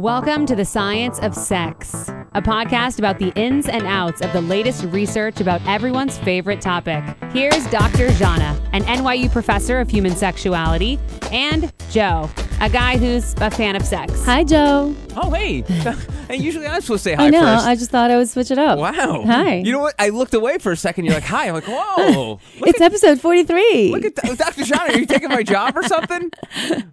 Welcome to the Science of Sex, a podcast about the ins and outs of the latest research about everyone's favorite topic. Here's Dr. Zhana, an NYU professor of human sexuality, and Joe, a guy who's a fan of sex. Hi, Joe. Oh, hey. and usually I'm supposed to say hi I know. first. I just thought I would switch it up. wow. Hi. You know what? I looked away for a second. You're like, hi. I'm like, whoa. Look it's at, episode 43. look at th- Dr. John. Are you taking my job or something?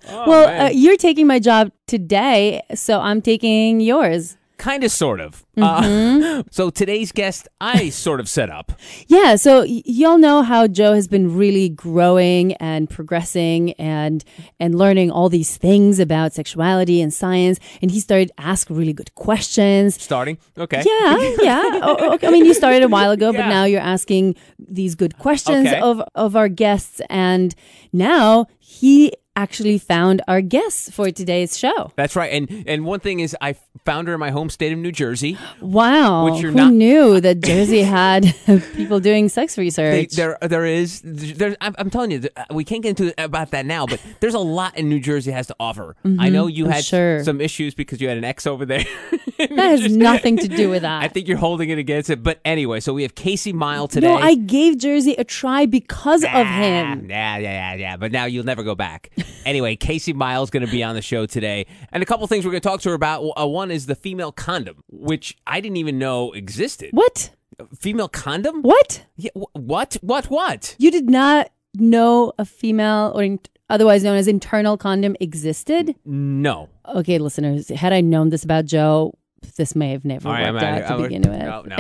Oh, well, uh, you're taking my job today, so I'm taking yours. Kind of, sort of. Mm-hmm. Uh, so today's guest, I sort of set up. Yeah, so y- y'all know how Joe has been really growing and progressing and and learning all these things about sexuality and science, and he started ask really good questions. Starting. Okay. Yeah, yeah. Oh, okay. I mean, you started a while ago, but now you're asking these good questions Okay. of of our guests, and now he actually found our guests for today's show. That's right. And and one thing is, I found her in my home state of New Jersey. Wow, Which you're who not- knew that Jersey had people doing sex They, research? there, there is. There, I'm, I'm telling you, uh, we can't get into about that now. But there's a lot in New Jersey has to offer. I mm-hmm. know you I'm had sure. some issues because you had an ex over there. that has nothing to do with that. I think you're holding it against it. But anyway, so we have Kaci Mial today. no, I gave Jersey a try because of Ah, him. Yeah, yeah, yeah, yeah. But now you'll never go back. anyway, Kaci Mial's going to be on the show today, and a couple things we're going to talk to her about. Uh, one is the female condom, which I didn't even know existed. What? Female condom? What? Yeah, wh- what? What? What? You did not know a female or in- otherwise known as internal condom existed? No. Okay, listeners, had I known this about Joe, this may have never All right, worked I'm out out to of here. begin with. No, no, no.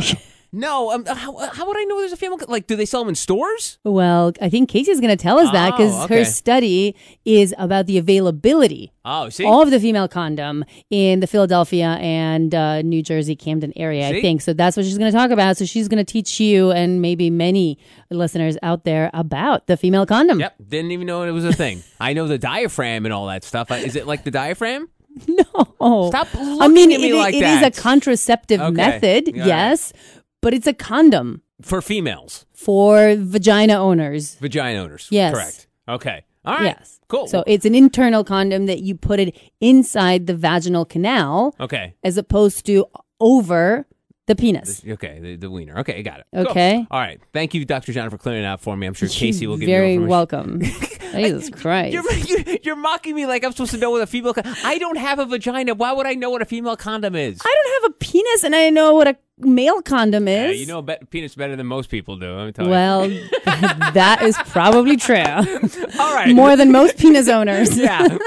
no um, how, how would I know there's a female? con- Like, do they sell them in stores? Well, I think Kaci's going to tell us that because Oh, her study is about the availability Oh, see. of the female condom in the Philadelphia and uh, New Jersey Camden area, I think. So that's what she's going to talk about. So she's going to teach you and maybe many listeners out there about the female condom. Yep, didn't even know it was a thing. I know the diaphragm and all that stuff. Uh, Is it like the diaphragm? No. Stop I looking mean, at me it i- like it is that. a contraceptive Okay. method, All right. yes, but it's a condom For females, for vagina owners. vagina owners. Yes. Correct. Okay. All right. Yes. Cool. So it's an internal condom that you put it inside the vaginal canal okay. as opposed to over the penis. Okay. The, the wiener. Okay. Got it. Cool. Okay. All right. Thank you, Dr. John, for clearing it out for me. I'm sure Kaci will give Very you information. welcome. Jesus Christ. You're, you're, you're mocking me like I'm supposed to know what a female. Con- I don't have a vagina. Why would I know what a female condom is? I don't have a penis and I know what a male condom Yeah, is. you know be- penis better than most people do. Let me tell you. well, that is probably true. All right. More than most penis owners. yeah.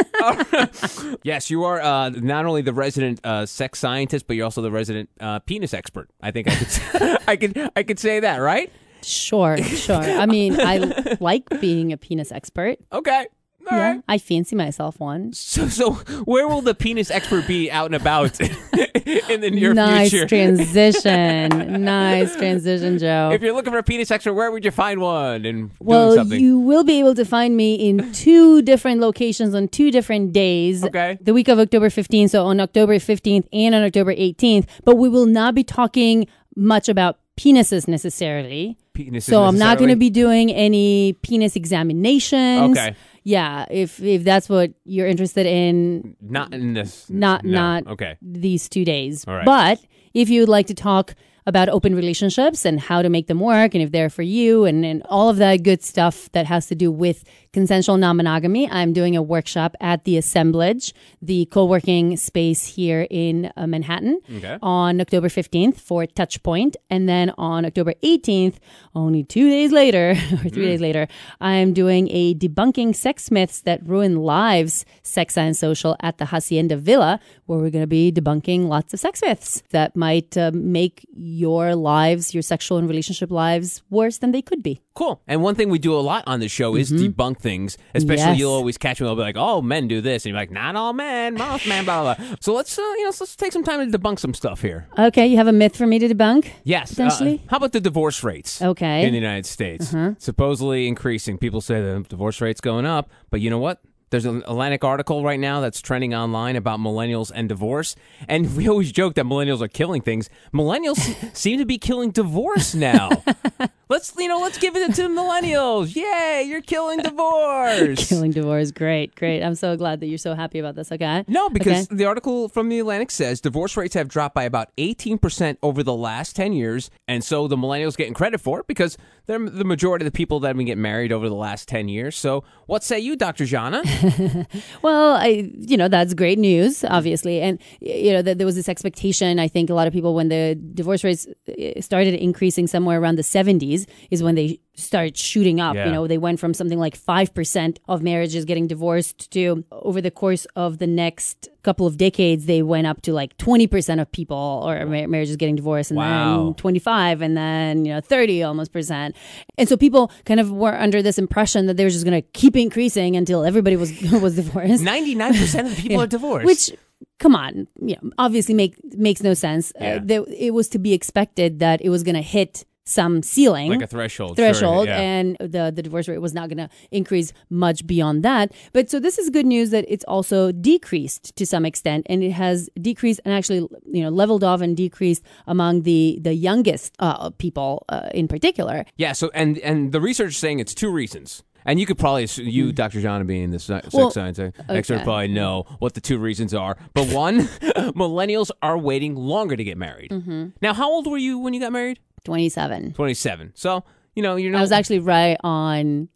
yes, you are uh, not only the resident uh, sex scientist, but you're also the resident uh, penis expert. I think I could, I could, I could say that, right? Sure, sure. I mean, I like being a penis expert. Okay. All right. Yeah, I fancy myself one. So, so where will the penis expert be out and about in the near nice future? transition. nice transition, Joe. If you're looking for a penis expert, where would you find one? And well, you will be able to find me in two different locations on two different days. Okay. The week of October 15th, so on October 15th and on October 18th. But we will not be talking much about penises necessarily. Penises So I'm not going to be doing any penis examinations. Okay. Yeah, if if that's what you're interested in, not in this. not no. not Okay. these two days. All right. But if you would like to talk about open relationships and how to make them work and if they're for you and, and all of that good stuff that has to do with consensual non-monogamy, I'm doing a workshop at the Assemblage, the co-working space here in uh, Manhattan Okay. on October 15th for Touchpoint. And then on October 18th, only two days later, or three days later, I'm doing a debunking sex myths that ruin lives sex and social at the Hacienda Villa, where we're going to be debunking lots of sex myths that might uh, make your lives, your sexual and relationship lives, worse than they could be. Cool. And one thing we do a lot on the show is debunk things. Especially Mm-hmm. Yes. you'll always catch me. I'll be like, "Oh, men do this," and you're like, "Not all men, most men." Blah blah. blah. So let's uh, you know, let's take some time to debunk some stuff here. Okay, you have a myth for me to debunk? Yes. uh, how about the divorce rates? Okay. In the United States, supposedly increasing. People say the divorce rate's going up, but you know what? There's an Atlantic article right now that's trending online about millennials and divorce. And we always joke that millennials are killing things. Millennials seem to be killing divorce now. let's you know, let's give it to the millennials. Yay, you're killing divorce. Killing divorce, great, great. I'm so glad that you're so happy about this. Okay. No, because Okay. the article from the Atlantic says divorce rates have dropped by about 18% over the last 10 years. And so the millennials getting credit for it because they're the majority of the people that have been getting married over the last 10 years. So what say you, Dr. Zhana? Well, I, you know, that's great news, obviously. And, you know, that there was this expectation. I think a lot of people, when the divorce rates uh, started increasing somewhere around the 70s, is when they started shooting up. Yeah. You know, they went from something like 5% of marriages getting divorced to over the course of the next couple of decades, they went up to like 20% of people or mar- marriages getting divorced and Wow. then 25 and then, you know, 30 almost percent. And so people kind of were under this impression that they were just going to keep increasing until everybody was, was divorced. 99% of the people are divorced. Which, come on, you know, obviously make makes no sense. Yeah. Uh, it was to be expected that it was going to hit some ceiling, like a threshold. sure, threshold, yeah. and the the divorce rate was not going to increase much beyond that. But so this is good news that it's also decreased to some extent, and it has decreased and actually you know leveled off and decreased among the the youngest uh, people uh, in particular. Yeah, so and and the research is saying it's two reasons. And you could probably, you, Dr. Zhana, being the sex. Well, science expert, okay. probably know what the two reasons are. But one, millennials are waiting longer to get married. Mm-hmm. Now, how old were you when you got married? Twenty seven. 27. So, you know, you're not. I was actually right on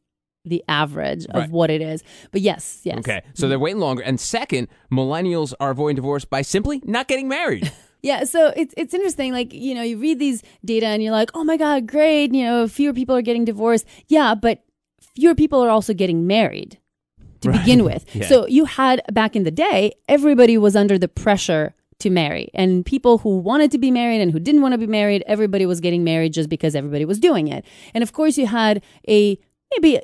the average of Right. what it is. But yes, yes. Okay, so they're waiting longer. And second, millennials are avoiding divorce by simply not getting married. Yeah, so it's it's interesting. Like you know, you read these data and you're like, oh my god, great. You know, fewer people are getting divorced. Yeah, but fewer people are also getting married to begin with. Yeah. So you had back in the day, everybody was under the pressure to marry, and people who wanted to be married and who didn't want to be married, everybody was getting married just because everybody was doing it. And of course, you had a maybe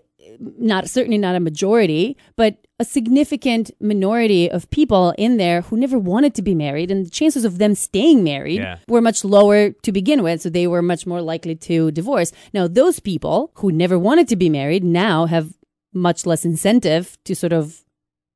not certainly not a majority, but a significant minority of people in there who never wanted to be married, and the chances of them staying married Yeah. were much lower to begin with, so they were much more likely to divorce. Now, those people who never wanted to be married now have much less incentive to sort of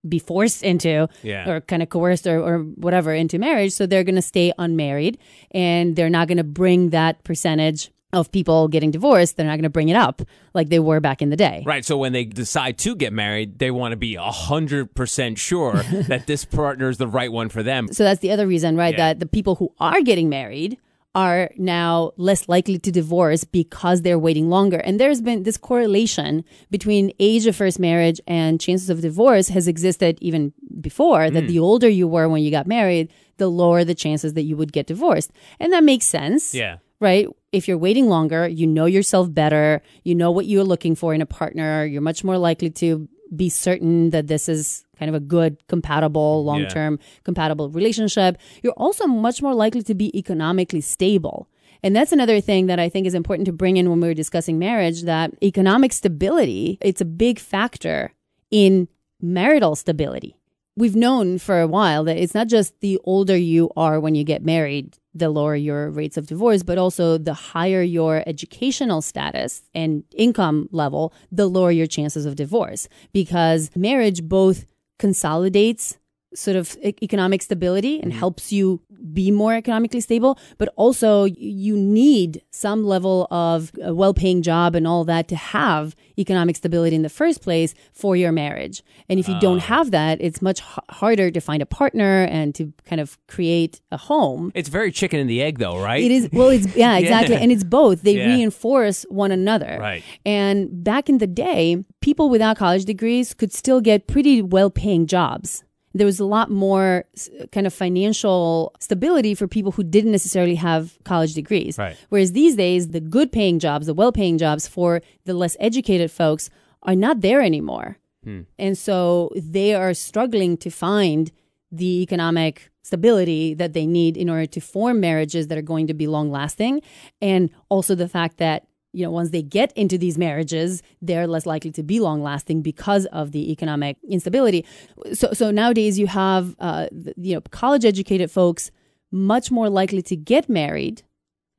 be forced into Yeah. or kind of coerced or, or whatever into marriage. So they're going to stay unmarried and they're not going to bring that percentage of people getting divorced. They're not going to bring it up like they were back in the day. Right. So when they decide to get married, they want to be 100% sure that this partner is the right one for them. So that's the other reason, right? Yeah. That the people who are getting married are now less likely to divorce because they're waiting longer. And there's been this correlation between age of first marriage and chances of divorce has existed even before that hmm. the older you were when you got married, the lower the chances that you would get divorced. And that makes sense. Yeah. Right? If you're waiting longer, you know yourself better, you know what you're looking for in a partner, you're much more likely to be certain that this is kind of a good, compatible, long term, compatible relationship. You're also much more likely to be economically stable. And that's another thing that I think is important to bring in when we are discussing marriage that economic stability, it's a big factor in marital stability. We've known for a while that it's not just the older you are when you get married, the lower your rates of divorce, but also the higher your educational status and income level, the lower your chances of divorce. Because marriage both consolidates sort of economic stability and mm-hmm. helps you be more economically stable, but also you need some level of uh, a well paying job and all that to have economic stability in the first place for your marriage. And if you don't ah. have that, it's much h- harder to find a partner and to kind of create a home. It's very chicken and the egg, though, right? It is well, it's yeah, exactly, Yeah. and it's both. They Yeah. reinforce one another. Right. And back in the day, people without college degrees could still get pretty well-paying jobs. There was a lot more kind of financial stability for people who didn't necessarily have college degrees. Right. Whereas these days, the good-paying jobs, the well-paying jobs for the less educated folks are not there anymore. Hmm. And so they are struggling to find the economic stability that they need in order to form marriages that are going to be long lasting. And also the fact that, you know, once they get into these marriages, they're less likely to be long lasting because of the economic instability. So, so nowadays you have, uh, you know, college educated folks much more likely to get married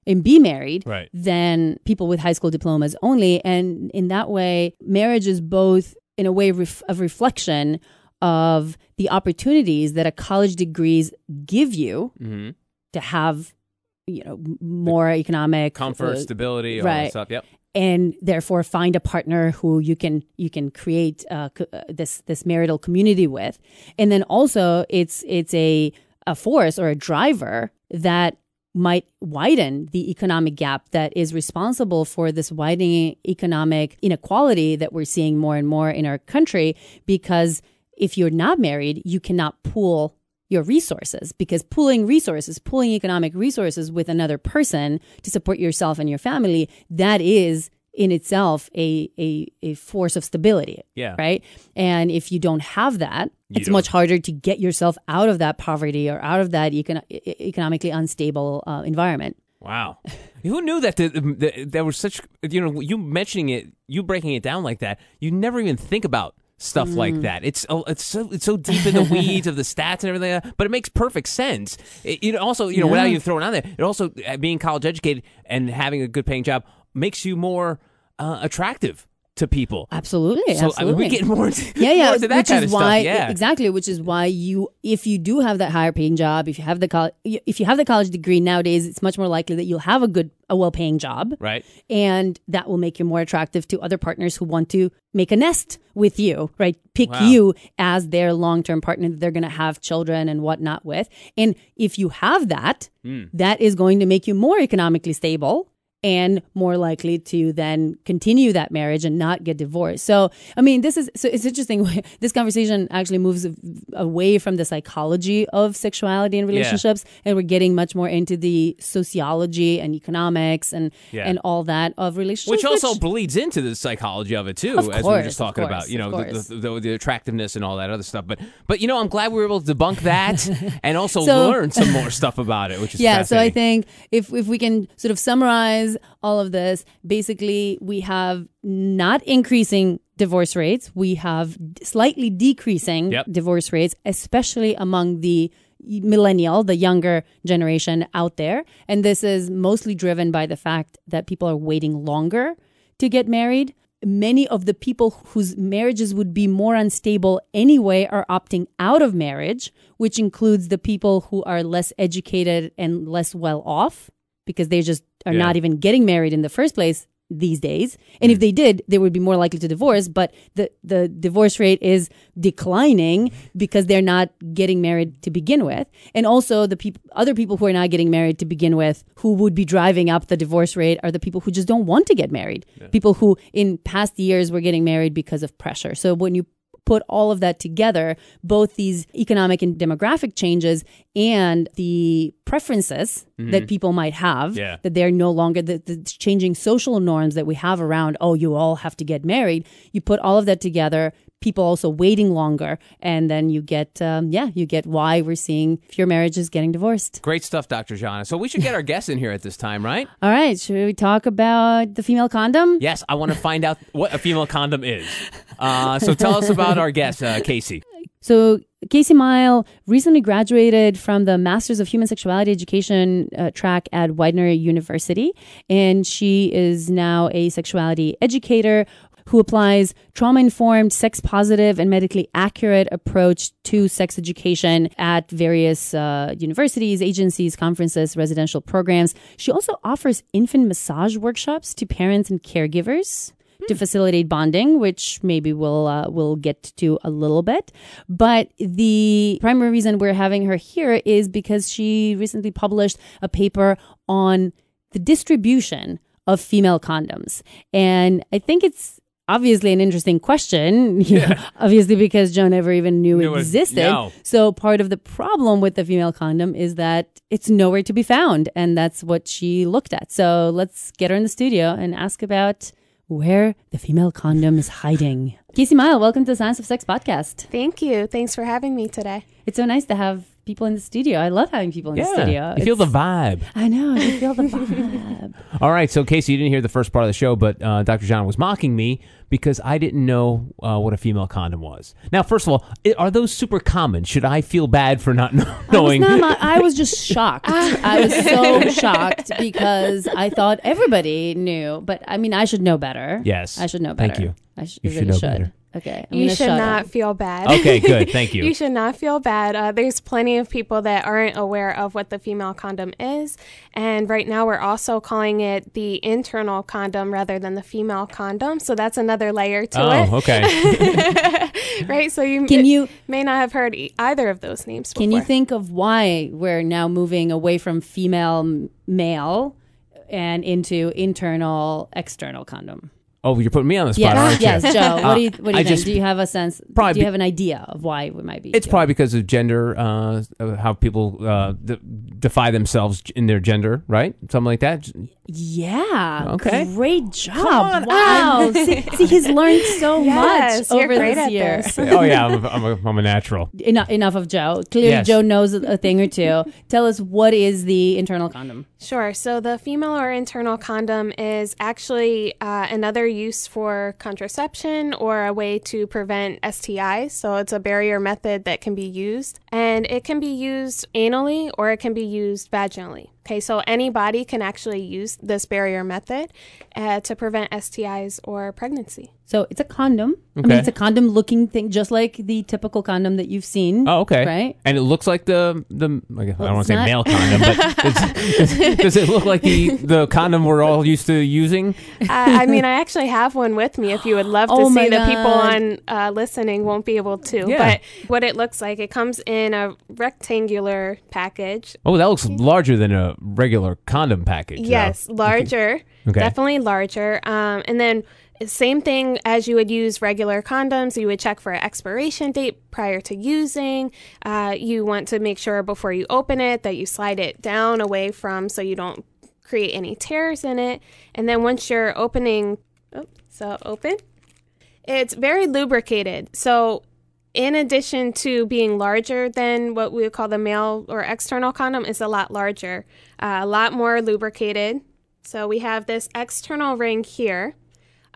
and be married Right. than people with high school diplomas only. And in that way, marriage is both in a way ref- of reflection of the opportunities that a college degrees give you hmm to have you know more economic Comfort, uh, stability, all that right. stuff. Yep. and therefore find a partner who you can you can create uh, co- uh, this this marital community with and then also it's it's a a force or a driver that might widen the economic gap that is responsible for this widening economic inequality that we're seeing more and more in our country because if you're not married you cannot pool your resources because pooling resources, pooling economic resources with another person to support yourself and your family, that is in itself a a, a force of stability. Yeah. Right. And if you don't have that, You it's don't. much harder to get yourself out of that poverty or out of that econ- economically unstable uh, environment. Wow. Who knew that the, the, there was such, you know, you mentioning it, you breaking it down like that, you never even think about stuff Mm. like that. It's oh, it's so it's so deep in the weeds of the stats and everything, like that, but it makes perfect sense. It, you know, also, you know, without you throwing on there, it also uh, being college educated and having a good paying job makes you more uh, attractive to people. Absolutely. So I mean, we get more into, yeah, yeah, more which is why. Yeah. exactly, which is why you, if you do have that higher paying job, if you have the college, if you have the college degree nowadays, it's much more likely that you'll have a good, a well paying job, Right. and that will make you more attractive to other partners who want to make a nest with you, right? Pick Wow. you as their long term partner that they're going to have children and whatnot with, and if you have that, Hmm. that is going to make you more economically stable and more likely to then continue that marriage and not get divorced. So, I mean, this is so it's interesting. This conversation actually moves away from the psychology of sexuality and relationships, and we're getting much more into the sociology and economics and Yeah. and all that of relationships. Which also bleeds into the psychology of it too, Of as we were just talking course, about, you know, the, the, the, the attractiveness and all that other stuff. But but you know, I'm glad we were able to debunk that and also So- learn some more stuff about it, which is yeah so i think if if we can sort of summarize all of this. Basically we have not increasing divorce rates. We have slightly decreasing Yep. divorce rates especially among the millennial the younger generation out there. And this is mostly driven by the fact that people are waiting longer to get married. Many of the people whose marriages would be more unstable anyway are opting out of marriage, which includes the people who are less educated and less well off because they just are Yeah. not even getting married in the first place these days. And if mm. they did, they would be more likely to divorce, but the, the divorce rate is declining because they're not getting married to begin with. And also the people other people who are not getting married to begin with who would be driving up the divorce rate are the people who just don't want to get married. People who in past years were getting married because of pressure. So when you put all of that together, both these economic and demographic changes and the preferences that mm-hmm. people might have, Yeah. that they're no longer the, the changing social norms that we have around, oh, you all have to get married. You put all of that together, people also waiting longer, and then you get, um, yeah, you get why we're seeing fewer marriages getting divorced. Great stuff, Dr. Zhana. So we should get our guests in here at this time, right? All right, should we talk about the female condom? Yes, I want to find out what a female condom is. Uh, so tell us about our guest, uh, Kaci. So Kaci Mial recently graduated from the Masters of Human Sexuality Education uh, track at Widener University, and she is now a sexuality educator who applies trauma-informed, sex-positive, and medically accurate approach to sex education at various uh, universities, agencies, conferences, residential programs. She also offers infant massage workshops to parents and caregivers to facilitate bonding, which maybe we'll uh, we'll get to a little bit. But the primary reason we're having her here is because she recently published a paper on the distribution of female condoms, and I think it's obviously an interesting question. you know, obviously, because Joe never even knew, Knew it- it existed. no. So part of the problem with the female condom is that it's nowhere to be found, and that's what she looked at. So let's get her in the studio and ask about where the female condom is hiding. Kaci Mial, welcome to the Science of Sex podcast. Thank you. Thanks for having me today. It's so nice to have people in the studio. I love having people in the studio. you feel the vibe. I know. You feel the vibe. All right, so Kaci, you didn't hear the first part of the show, but uh, Dr. John was mocking me because I didn't know uh, what a female condom was. Now, first of all, i- are those super common? Should I feel bad for not kn- I was, knowing? not, I was just shocked. I was so shocked because I thought everybody knew, but I mean, I should know better. Yes. I should know better. Thank you. I sh- You I should know should. better. Okay. I'm you should not up. feel bad. Okay, good. Thank you. You should not feel bad. Uh, there's plenty of people that aren't aware of what the female condom is. And right now, we're also calling it the internal condom rather than the female condom. So that's another layer to it. oh, okay. right? So you, Can you may not have heard e- either of those names before. can you think of why we're now moving away from female male and into internal external condom? Oh, you're putting me on the spot, aren't you? yes, Joe. What do you what do you I think? just- do you have a sense? Probably do you be- have an idea of why we might be? It's doing probably because of gender, uh, of how people uh, d- defy themselves in their gender, right? Something like that. Yeah. Okay. Great job. on, wow. see, see, he's learned so Yes, much you're over great this at year. this. oh yeah, I'm a, I'm, a, I'm a natural. Enough, enough of Joe. Clearly, Yes. Joe knows a a thing or two. Tell us what is the internal condom? Sure. So the female or internal condom is actually uh, another use for contraception or a way to prevent STIs. So it's a barrier method that can be used, and it can be used anally or it can be used vaginally. Okay, so anybody can actually use this barrier method uh, to prevent STIs or pregnancy. So it's a condom. Okay. I mean, it's a condom looking thing, just like the typical condom that you've seen. Oh, okay. Right? And it looks like the the I, guess, I Well, don't want to say not- male condom, but it's, does it look like the the condom we're all used to using? Uh, I mean, I actually have one with me. If you would love to Oh see, my the people on uh, listening won't be able to. Yeah. But what it looks like, it comes in a rectangular package. Oh, that looks larger than a regular condom package. though. Yes, larger, Okay. definitely larger. Um, and then same thing as you would use regular condoms. You would check for an expiration date prior to using. Uh, you want to make sure before you open it that you slide it down away from so you don't create any tears in it. And then once you're opening, oh, so open, it's very lubricated. So in addition to being larger than what we would call the male or external condom, it's a lot larger, uh, a lot more lubricated. So we have this external ring here,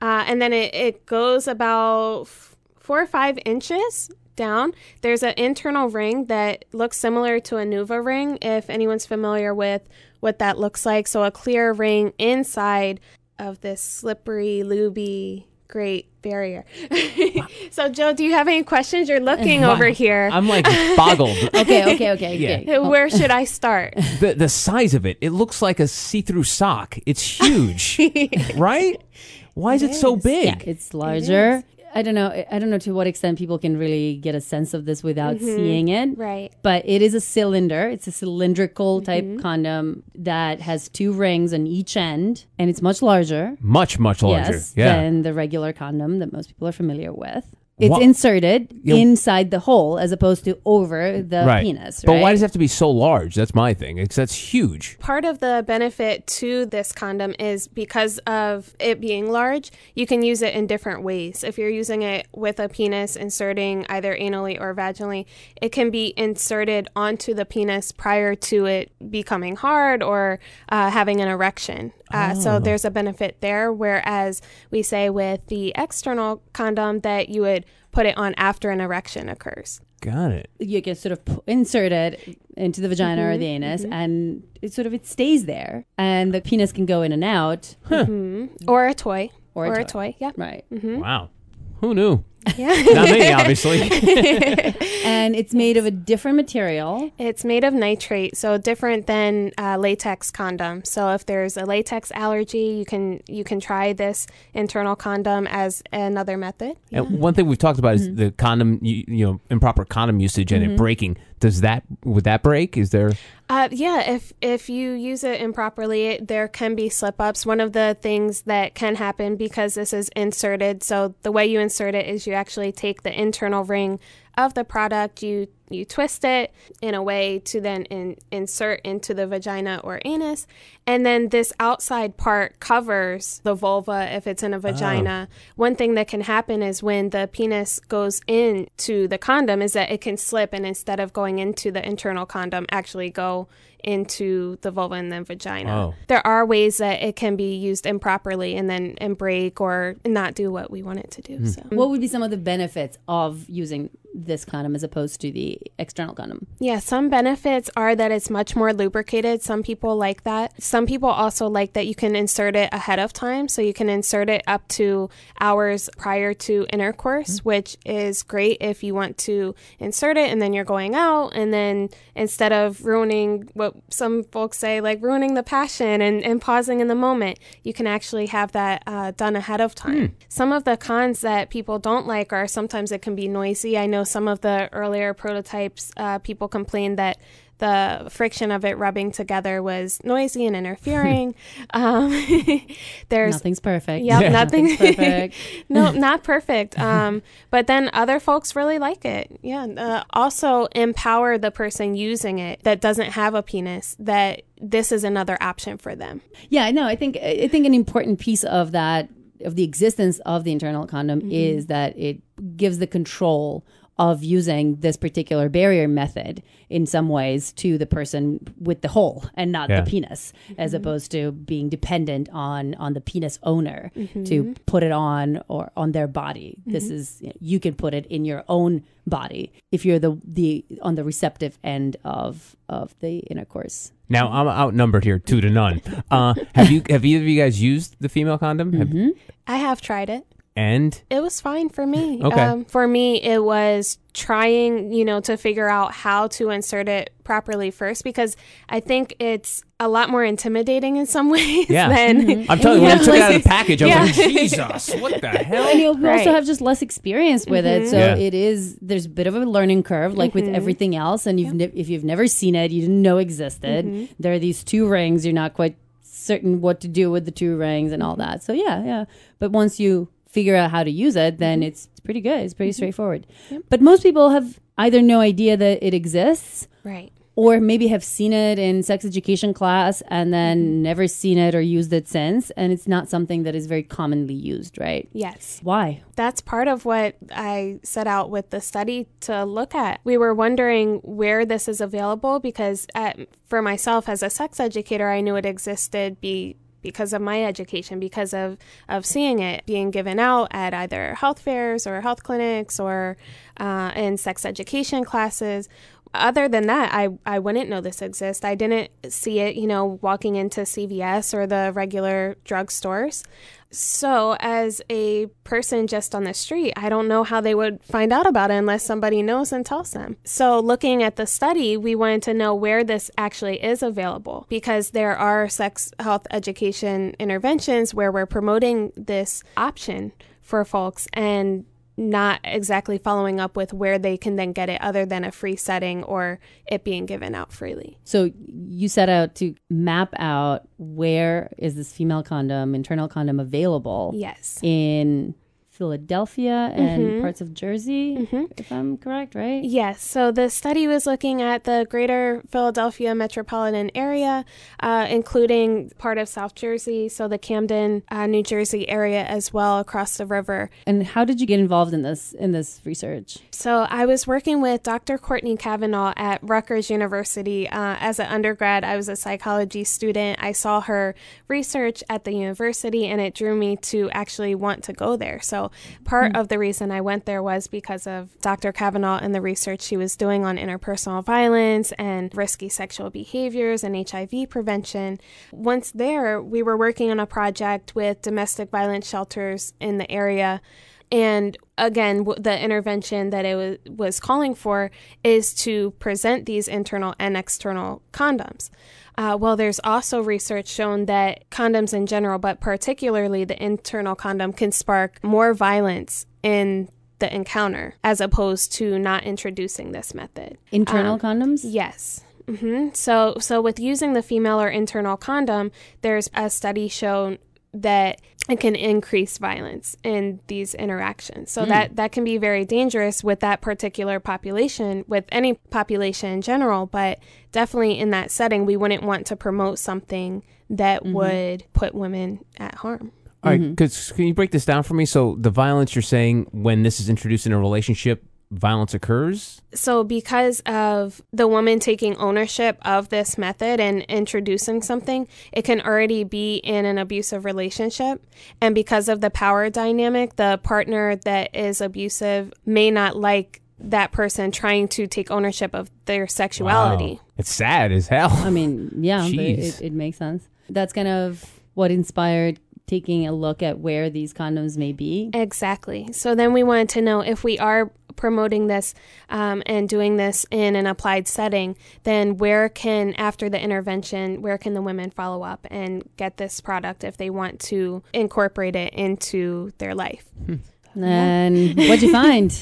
uh, and then it, it goes about f- four or five inches down. There's an internal ring that looks similar to a Nuva ring, if anyone's familiar with what that looks like. So a clear ring inside of this slippery, luby, great barrier. so, Joe, do you have any questions? You're looking over here. I'm like boggled. Okay, okay, okay. Yeah. okay. Where should I start? the the size of it, it looks like a see-through sock. It's huge, right? Why is it, so big? Yeah, it's larger. I don't know. I don't know to what extent people can really get a sense of this without seeing it. Right. But it is a cylinder. It's a cylindrical type Mm-hmm. condom that has two rings on each end, and it's much larger. Much much larger. Yes, yeah. than the regular condom that most people are familiar with. It's Wha- inserted Yeah. inside the hole as opposed to over the right. penis. But why does it have to be so large? That's my thing. It's that's huge. Part of the benefit to this condom is because of it being large, you can use it in different ways. If you're using it with a penis inserting either anally or vaginally, it can be inserted onto the penis prior to it becoming hard or uh, having an erection. Uh, So oh. there's a benefit there. Whereas we say with the external condom that you would put it on after an erection occurs. Got it. you can sort of pu- insert it into the vagina or the mm-hmm, anus, mm-hmm. and it sort of it stays there, and the penis can go in and out. Huh. Mm-hmm. Or a toy. Or a toy. a toy. Yeah. Right. Wow. Who knew? Yeah. Not me, obviously. and it's made of a different material. It's made of nitrile, so different than uh, latex condom. So if there's a latex allergy, you can you can try this internal condom as another method. And one thing we've talked about is the condom, you, you know, improper condom usage and it breaking. Does that would that break? Is there? Uh, yeah, if if you use it improperly, it, there can be slip ups. One of the things that can happen because this is inserted. So the way you insert it is you actually take the internal ring of the product, you you twist it in a way to then in, insert into the vagina or anus, and then this outside part covers the vulva if it's in a vagina. Oh. One thing that can happen is when the penis goes into the condom is that it can slip and instead of going into the internal condom actually go into the vulva and then vagina. Oh. There are ways that it can be used improperly and then and break or not do what we want it to do. So What would be some of the benefits of using this condom as opposed to the external condom? Yeah, some benefits are that it's much more lubricated. Some people like that. Some people also like that you can insert it ahead of time. So you can insert it up to hours prior to intercourse, mm-hmm. which is great if you want to insert it and then you're going out. And then instead of ruining what some folks say, like ruining the passion and, and pausing in the moment, you can actually have that uh, done ahead of time. Mm. Some of the cons that people don't like are sometimes it can be noisy. I know know some of the earlier prototypes, uh, people complained that the friction of it rubbing together was noisy and interfering. um, there's nothing's perfect. Yep, yeah, nothing's perfect. no, not perfect. Um, but then other folks really like it. Yeah. Uh, also empower the person using it that doesn't have a penis that this is another option for them. Yeah, no, I think I think an important piece of that of the existence of the internal condom mm-hmm. is that it gives the control of using this particular barrier method in some ways to the person with the hole and not yeah. the penis mm-hmm. as opposed to being dependent on on the penis owner mm-hmm. to put it on or on their body mm-hmm. this is you can put it in your own body if you're the the on the receptive end of of the intercourse now I'm outnumbered here, two to none. Uh, have you have either of you guys used the female condom? Have, mm-hmm. I have tried it. And it was fine for me. Okay. Um, for me, it was trying, you know, to figure out how to insert it properly first because I think it's a lot more intimidating in some ways. Yeah. Than, mm-hmm. I'm telling you, when I took it out of the package, I was yeah. like, Jesus, what the hell? And you right. also have just less experience with mm-hmm. it. So yeah. it is, there's a bit of a learning curve, like mm-hmm. with everything else. And you've yep. ne- if you've never seen it, you didn't know existed. Mm-hmm. There are these two rings, you're not quite certain what to do with the two rings and all that. So yeah, yeah. But once you figure out how to use it, then mm-hmm. it's pretty good. It's pretty mm-hmm. straightforward. Yep. But most people have either no idea that it exists, right, or maybe have seen it in sex education class and then mm-hmm. never seen it or used it since, and it's not something that is very commonly used, right? Yes. Why? That's part of what I set out with the study to look at. We were wondering where this is available because, at, for myself as a sex educator, I knew it existed. Be because of my education, because of, of seeing it being given out at either health fairs or health clinics or uh, in sex education classes. Other than that, I, I wouldn't know this exists. I didn't see it, you know, walking into CVS or the regular drugstores. So, as a person just on the street, I don't know how they would find out about it unless somebody knows and tells them. So, looking at the study, we wanted to know where this actually is available because there are sex health education interventions where we're promoting this option for folks and not exactly following up with where they can then get it other than a free setting or it being given out freely. So you set out to map out where is this female condom, internal condom available? Yes. In Philadelphia and mm-hmm. parts of Jersey, mm-hmm. if I'm correct, right? Yes. So the study was looking at the greater Philadelphia metropolitan area, uh, including part of South Jersey, so the Camden, uh, New Jersey area as well across the river. And how did you get involved in this in this research? So I was working with Dr. Courtney Cavanaugh at Rutgers University. Uh, as an undergrad, I was a psychology student. I saw her research at the university, and it drew me to actually want to go there. So part mm-hmm. of the reason I went there was because of Dr. Cavanaugh and the research she was doing on interpersonal violence and risky sexual behaviors and HIV prevention. Once there, we were working on a project with domestic violence shelters in the area. And again, the intervention that it was, was calling for is to present these internal and external condoms. Uh, well, there's also research shown that condoms in general, but particularly the internal condom, can spark more violence in the encounter as opposed to not introducing this method. Internal um, condoms? Yes. Mm-hmm. So, so with using the female or internal condom, there's a study shown that it can increase violence in these interactions. So mm. that that can be very dangerous with that particular population, with any population in general, but definitely in that setting we wouldn't want to promote something that mm-hmm. would put women at harm. All right, because mm-hmm. can you break this down for me? So the violence you're saying when this is introduced in a relationship, violence occurs? So, because of the woman taking ownership of this method and introducing something, it can already be in an abusive relationship. And because of the power dynamic, the partner that is abusive may not like that person trying to take ownership of their sexuality. Wow. It's sad as hell. I mean, yeah, but it, it makes sense. That's kind of what inspired taking a look at where these condoms may be. Exactly. So then we wanted to know if we are promoting this um, and doing this in an applied setting, then where can, after the intervention, where can the women follow up and get this product if they want to incorporate it into their life? And what'd you find?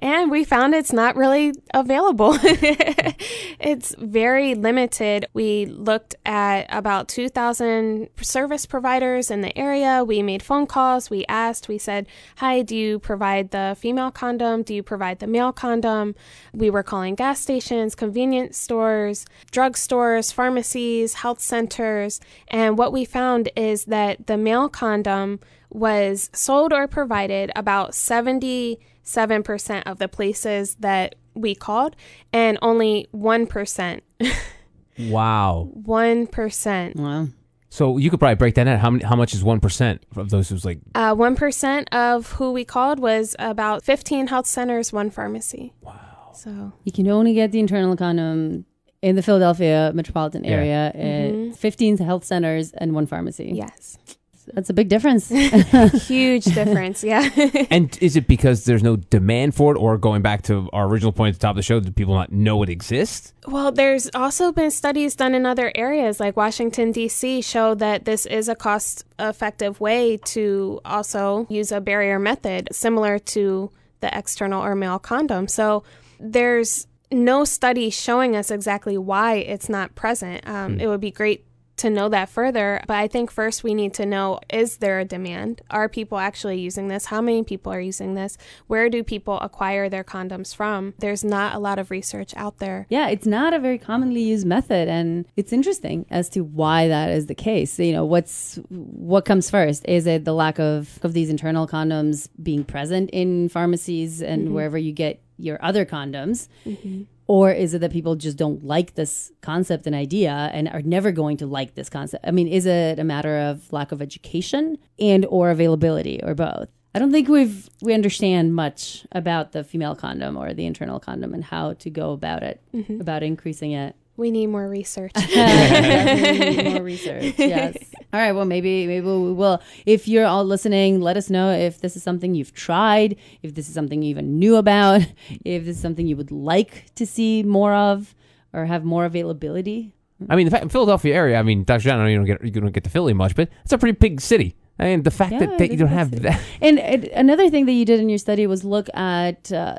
And we found it's not really available. it's very limited. We looked at about 2,000 service providers in the area. We made phone calls. We asked, we said, Hi, do you provide the female condom? Do you provide the male condom? We were calling gas stations, convenience stores, drugstores, pharmacies, health centers. And what we found is that the male condom was sold or provided about 77% of the places that we called, and only 1%. wow. 1%. Wow. So you could probably break that down. How many, how much is one percent of those who's like Uh, 1% of who we called was about 15 health centers, one pharmacy. Wow. So, You can only get the internal condom in the Philadelphia metropolitan Yeah. area at 15 health centers and one pharmacy. yes. That's a big difference. Huge difference. Yeah. And is it because there's no demand for it, or going back to our original point at the top of the show, do people not know it exists? Well, there's also been studies done in other areas, like Washington, D.C., show that this is a cost effective way to also use a barrier method similar to the external or male condom. So there's no study showing us exactly why it's not present. Um, It would be great to know that further, but I think first we need to know is there a demand? Are people actually using this? How many people are using this? Where do people acquire their condoms from? There's not a lot of research out there. Yeah, it's not a very commonly used method, and it's interesting as to why that is the case. You know, what's what comes first? Is it the lack of of these internal condoms being present in pharmacies and mm-hmm. wherever you get your other condoms? Mm-hmm. Or is it that people just don't like this concept and idea and are never going to like this concept? I mean, is it a matter of lack of education and or availability or both? I don't think we've we understand much about the female condom or the internal condom and how to go about it, mm-hmm. about increasing it. We need more research. Definitely need more research. Yes. All right. Well, maybe maybe we will. If you're all listening, let us know if this is something you've tried, if this is something you even knew about, if this is something you would like to see more of or have more availability. I mean, the fact in Philadelphia area. I mean, Dr. John, I know you don't get you don't get to Philly much, but it's a pretty big city. I mean, the fact Yeah, that, that you don't have city. that. And, and another thing that you did in your study was look at uh,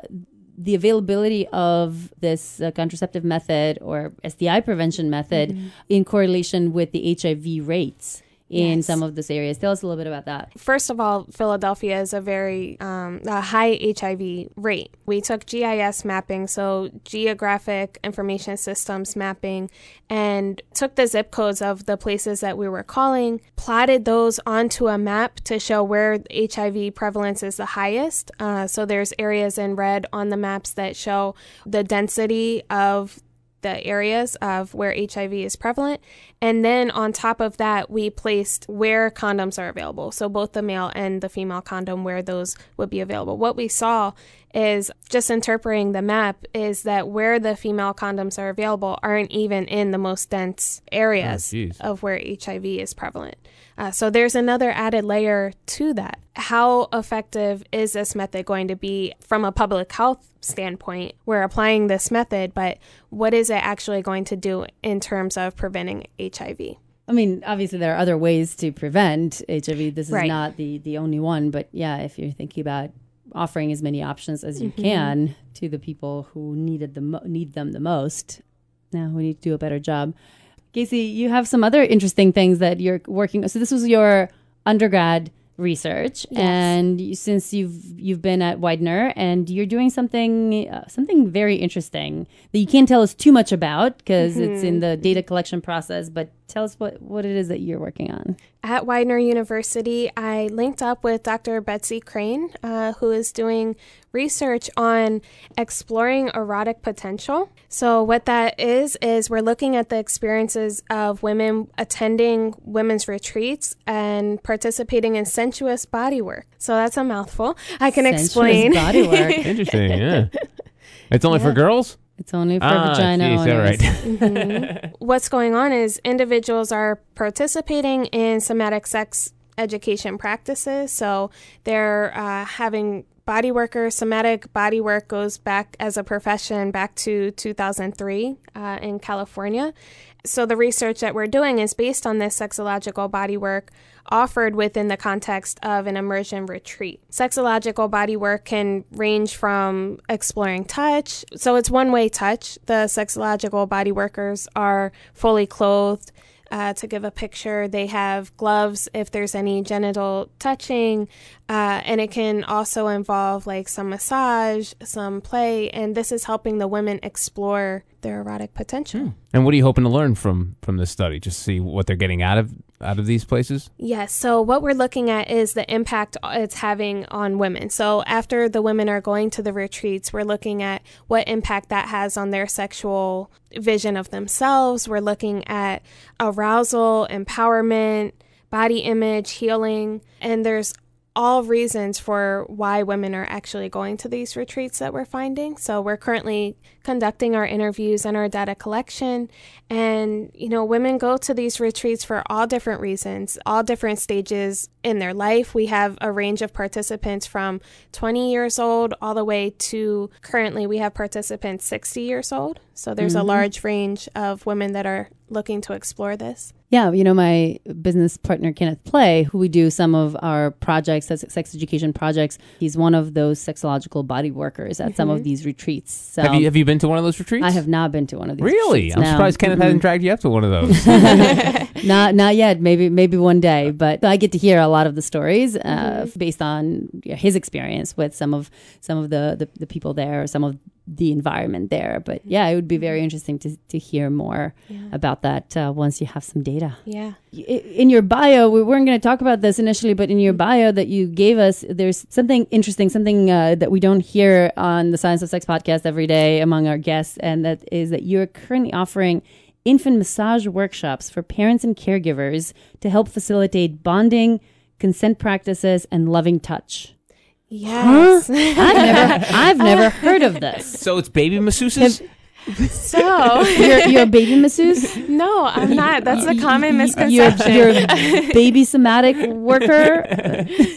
the availability of this uh, contraceptive method or STI prevention method in correlation with the HIV rates in Yes. some of these areas. Tell us a little bit about that. First of all, Philadelphia is a very um, a high HIV rate. We took GIS mapping, so geographic information systems mapping, and took the zip codes of the places that we were calling, plotted those onto a map to show where HIV prevalence is the highest. Uh, so there's areas in red on the maps that show the density of the areas of where HIV is prevalent. And then on top of that, we placed where condoms are available. So both the male and the female condom, where those would be available. What we saw is just interpreting the map is that where the female condoms are available aren't even in the most dense areas Oh, of where HIV is prevalent. Uh, so there's another added layer to that. How effective is this method going to be from a public health standpoint? We're applying this method, but what is it actually going to do in terms of preventing HIV? I mean, obviously there are other ways to prevent HIV. This is Right. not the the only one, but yeah, if you're thinking about offering as many options as you can to the people who needed the mo- need them the most, now we need to do a better job. Kaci, you have some other interesting things that you're working. So this was your undergrad research, and you, since you've you've been at Widener, and you're doing something uh, something very interesting that you can't tell us too much about because it's in the data collection process. But tell us what what it is that you're working on. At Widener University, I linked up with Dr. Betsy Crane, uh, who is doing research on exploring erotic potential. So, what that is, is we're looking at the experiences of women attending women's retreats and participating in sensuous body work. So, that's a mouthful. I can explain. Sensuous explain. body work. Interesting, yeah. It's only for girls. It's only for Ah, vagina geez, all owners. right. What's going on is individuals are participating in somatic sex education practices. So they're uh, having body workers. Somatic body work goes back as a profession back to 2003 uh, in California. So the research that we're doing is based on this sexological body work offered within the context of an immersion retreat. Sexological body work can range from exploring touch. So it's one way touch. The sexological body workers are fully clothed. Uh, to give a picture, they have gloves if there's any genital touching, uh, and it can also involve like some massage, some play, and this is helping the women explore their erotic potential. And what are you hoping to learn from from this study? Just see what they're getting out of out of these places. Yes. So what we're looking at is the impact it's having on women. So after the women are going to the retreats, we're looking at what impact that has on their sexual vision of themselves. We're looking at arousal, empowerment, body image, healing, and there's all reasons for why women are actually going to these retreats that we're finding. So we're currently conducting our interviews and our data collection. And, you know, women go to these retreats for all different reasons, all different stages in their life. We have a range of participants from 20 years old all the way to currently we have participants 60 years old. So there's a mm-hmm. large range of women that are looking to explore this. Yeah, you know, my business partner Kenneth Play, who we do some of our projects, sex sex education projects. He's one of those sexological body workers at some of these retreats. So have you have you been to one of those retreats? I have not been to one of these. Really? retreats, I'm no. surprised Kenneth Mm-mm. hasn't dragged you up to one of those. not not yet. Maybe maybe one day. But I get to hear a lot of the stories uh, Mm-hmm. based on you know, his experience with some of some of the, the the people there, some of the environment there. But yeah, it would be very interesting to to hear more Yeah. about that uh, once you have some data. Yeah. In your bio, we weren't going to talk about this initially, but in your bio that you gave us, there's something interesting, something uh, that we don't hear on the Science of Sex podcast every day among our guests, and that is that you're currently offering infant massage workshops for parents and caregivers to help facilitate bonding, consent practices, and loving touch. Yes. I've never, I've never heard of this. so it's baby masseuses. so You're, you're a baby masseuse. No, I'm not. That's a common You're, misconception. you're a baby somatic worker.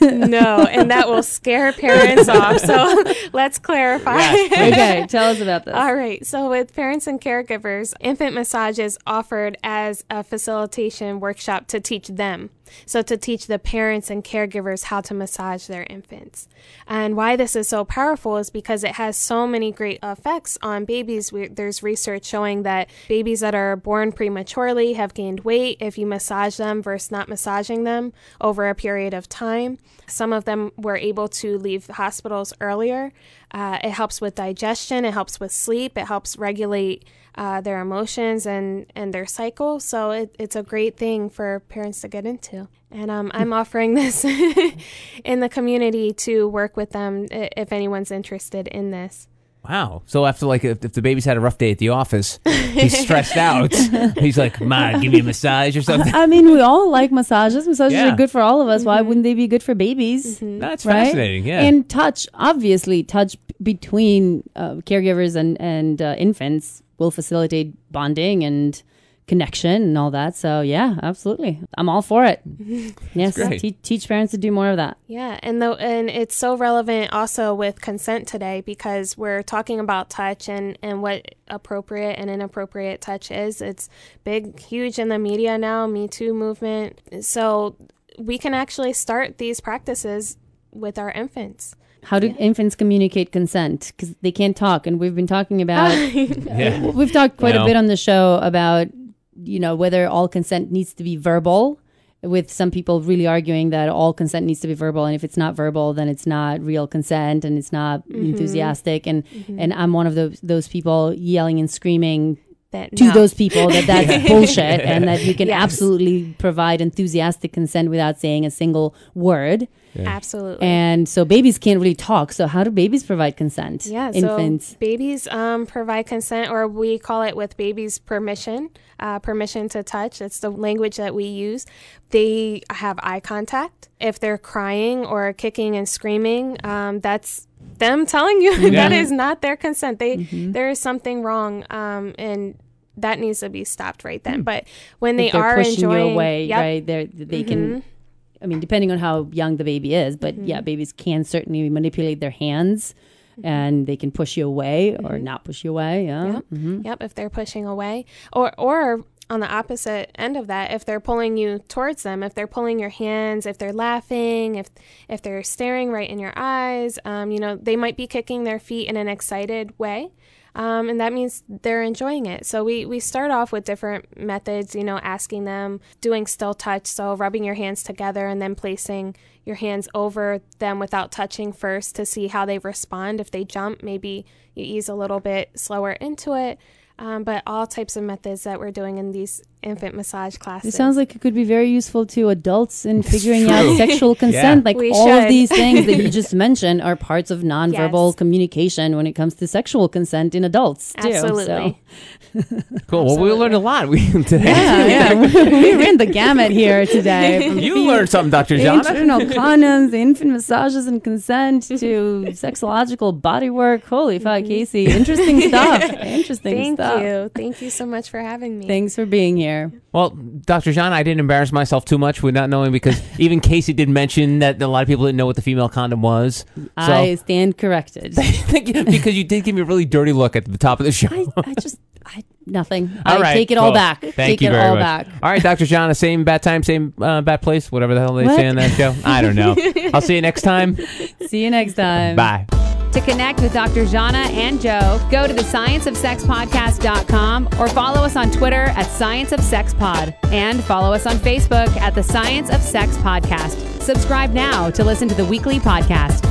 no, and that will scare parents off. So let's clarify. Okay, tell us about this. All right. So, with parents and caregivers, infant massage is offered as a facilitation workshop to teach them. So, to teach the parents and caregivers how to massage their infants. And why this is so powerful is because it has so many great effects on babies. We, there's research showing that babies that are born prematurely have gained weight if you massage them versus not massaging them over a period of time. Some of them were able to leave hospitals earlier. Uh, it helps with digestion, it helps with sleep, it helps regulate uh, their emotions and, and their cycle. So it, it's a great thing for parents to get into. And um, I'm offering this in the community to work with them if anyone's interested in this. Wow. So after like if, if the baby's had a rough day at the office, he's stressed out. he's like, "Ma, give me a massage or something." I mean, we all like massages. Massages Yeah. are good for all of us. Why wouldn't they be good for babies? That's Right? fascinating. Yeah. And touch, obviously, touch between uh, caregivers and and uh, infants will facilitate bonding and connection and all that. So yeah, absolutely, I'm all for it. Yes, te- teach parents to do more of that. Yeah, and though and it's so relevant also with consent today because we're talking about touch and and what appropriate and inappropriate touch is. It's big, huge in the media now. Me Too movement. So we can actually start these practices with our infants. How do infants communicate consent? Because they can't talk, and we've been talking about yeah. We've talked quite No. a bit on the show about, you know, whether all consent needs to be verbal, with some people really arguing that all consent needs to be verbal. And if it's not verbal, then it's not real consent and it's not mm-hmm. enthusiastic. And, mm-hmm. and I'm one of those, those people yelling and screaming That to no. those people that that's bullshit and that you can Yes. absolutely provide enthusiastic consent without saying a single word. Absolutely. And so babies can't really talk. So how do babies provide consent? Yeah, Infants. so babies um, provide consent, or we call it with babies permission, uh, permission to touch. That's the language that we use. They have eye contact. If they're crying or kicking and screaming, um, that's them telling you that is not their consent. They Mm-hmm. there is something wrong, um, and that needs to be stopped right then. But when they if they're are pushing enjoying, you away, Yep. Mm-hmm. right? They're, they can. I mean, depending on how young the baby is, but yeah, babies can certainly manipulate their hands, Mm-hmm. and they can push you away or not push you away. Yeah. Yep. Mm-hmm. Yep. If they're pushing away, or or on the opposite end of that, if they're pulling you towards them, if they're pulling your hands, if they're laughing, if if they're staring right in your eyes, um, you know, they might be kicking their feet in an excited way. Um, and that means they're enjoying it. So we, we start off with different methods, you know, asking them, doing still touch, so rubbing your hands together and then placing your hands over them without touching first to see how they respond. If they jump, maybe you ease a little bit slower into it. Um, but all types of methods that we're doing in these infant massage classes. It sounds like it could be very useful to adults in figuring out sexual consent. Like We all of these things that you just mentioned are parts of nonverbal Yes. communication when it comes to sexual consent in adults. Too. Absolutely. Cool. Well, we learned a lot we, today. Yeah, yeah. we ran the gamut here today. From You learned something, Dr. the Zhana. intro- no, condoms, infant massages and consent to sexological body work. Holy fuck, mm-hmm. Kaci. Interesting stuff. Interesting Thank stuff. you. Thank you so much for having me. Thanks for being here. Well, Dr. Zhana, I didn't embarrass myself too much with not knowing because even Kaci did mention that a lot of people didn't know what the female condom was. So, I stand corrected. thank you, because you did give me a really dirty look at the top of the show. I, I just, nothing. All I right, take it all back. Thank take you it very all much. back. All right, Dr. Zhana, same bad time, same uh, bad place, whatever the hell they What? say on that show. I don't know. I'll see you next time. See you next time. Bye. To connect with Dr. Zhana and Joe, go to the scienceofsexpodcast.com or follow us on Twitter at Science of Sex Pod and follow us on Facebook at the Science of Sex Podcast. Subscribe now to listen to the weekly podcast.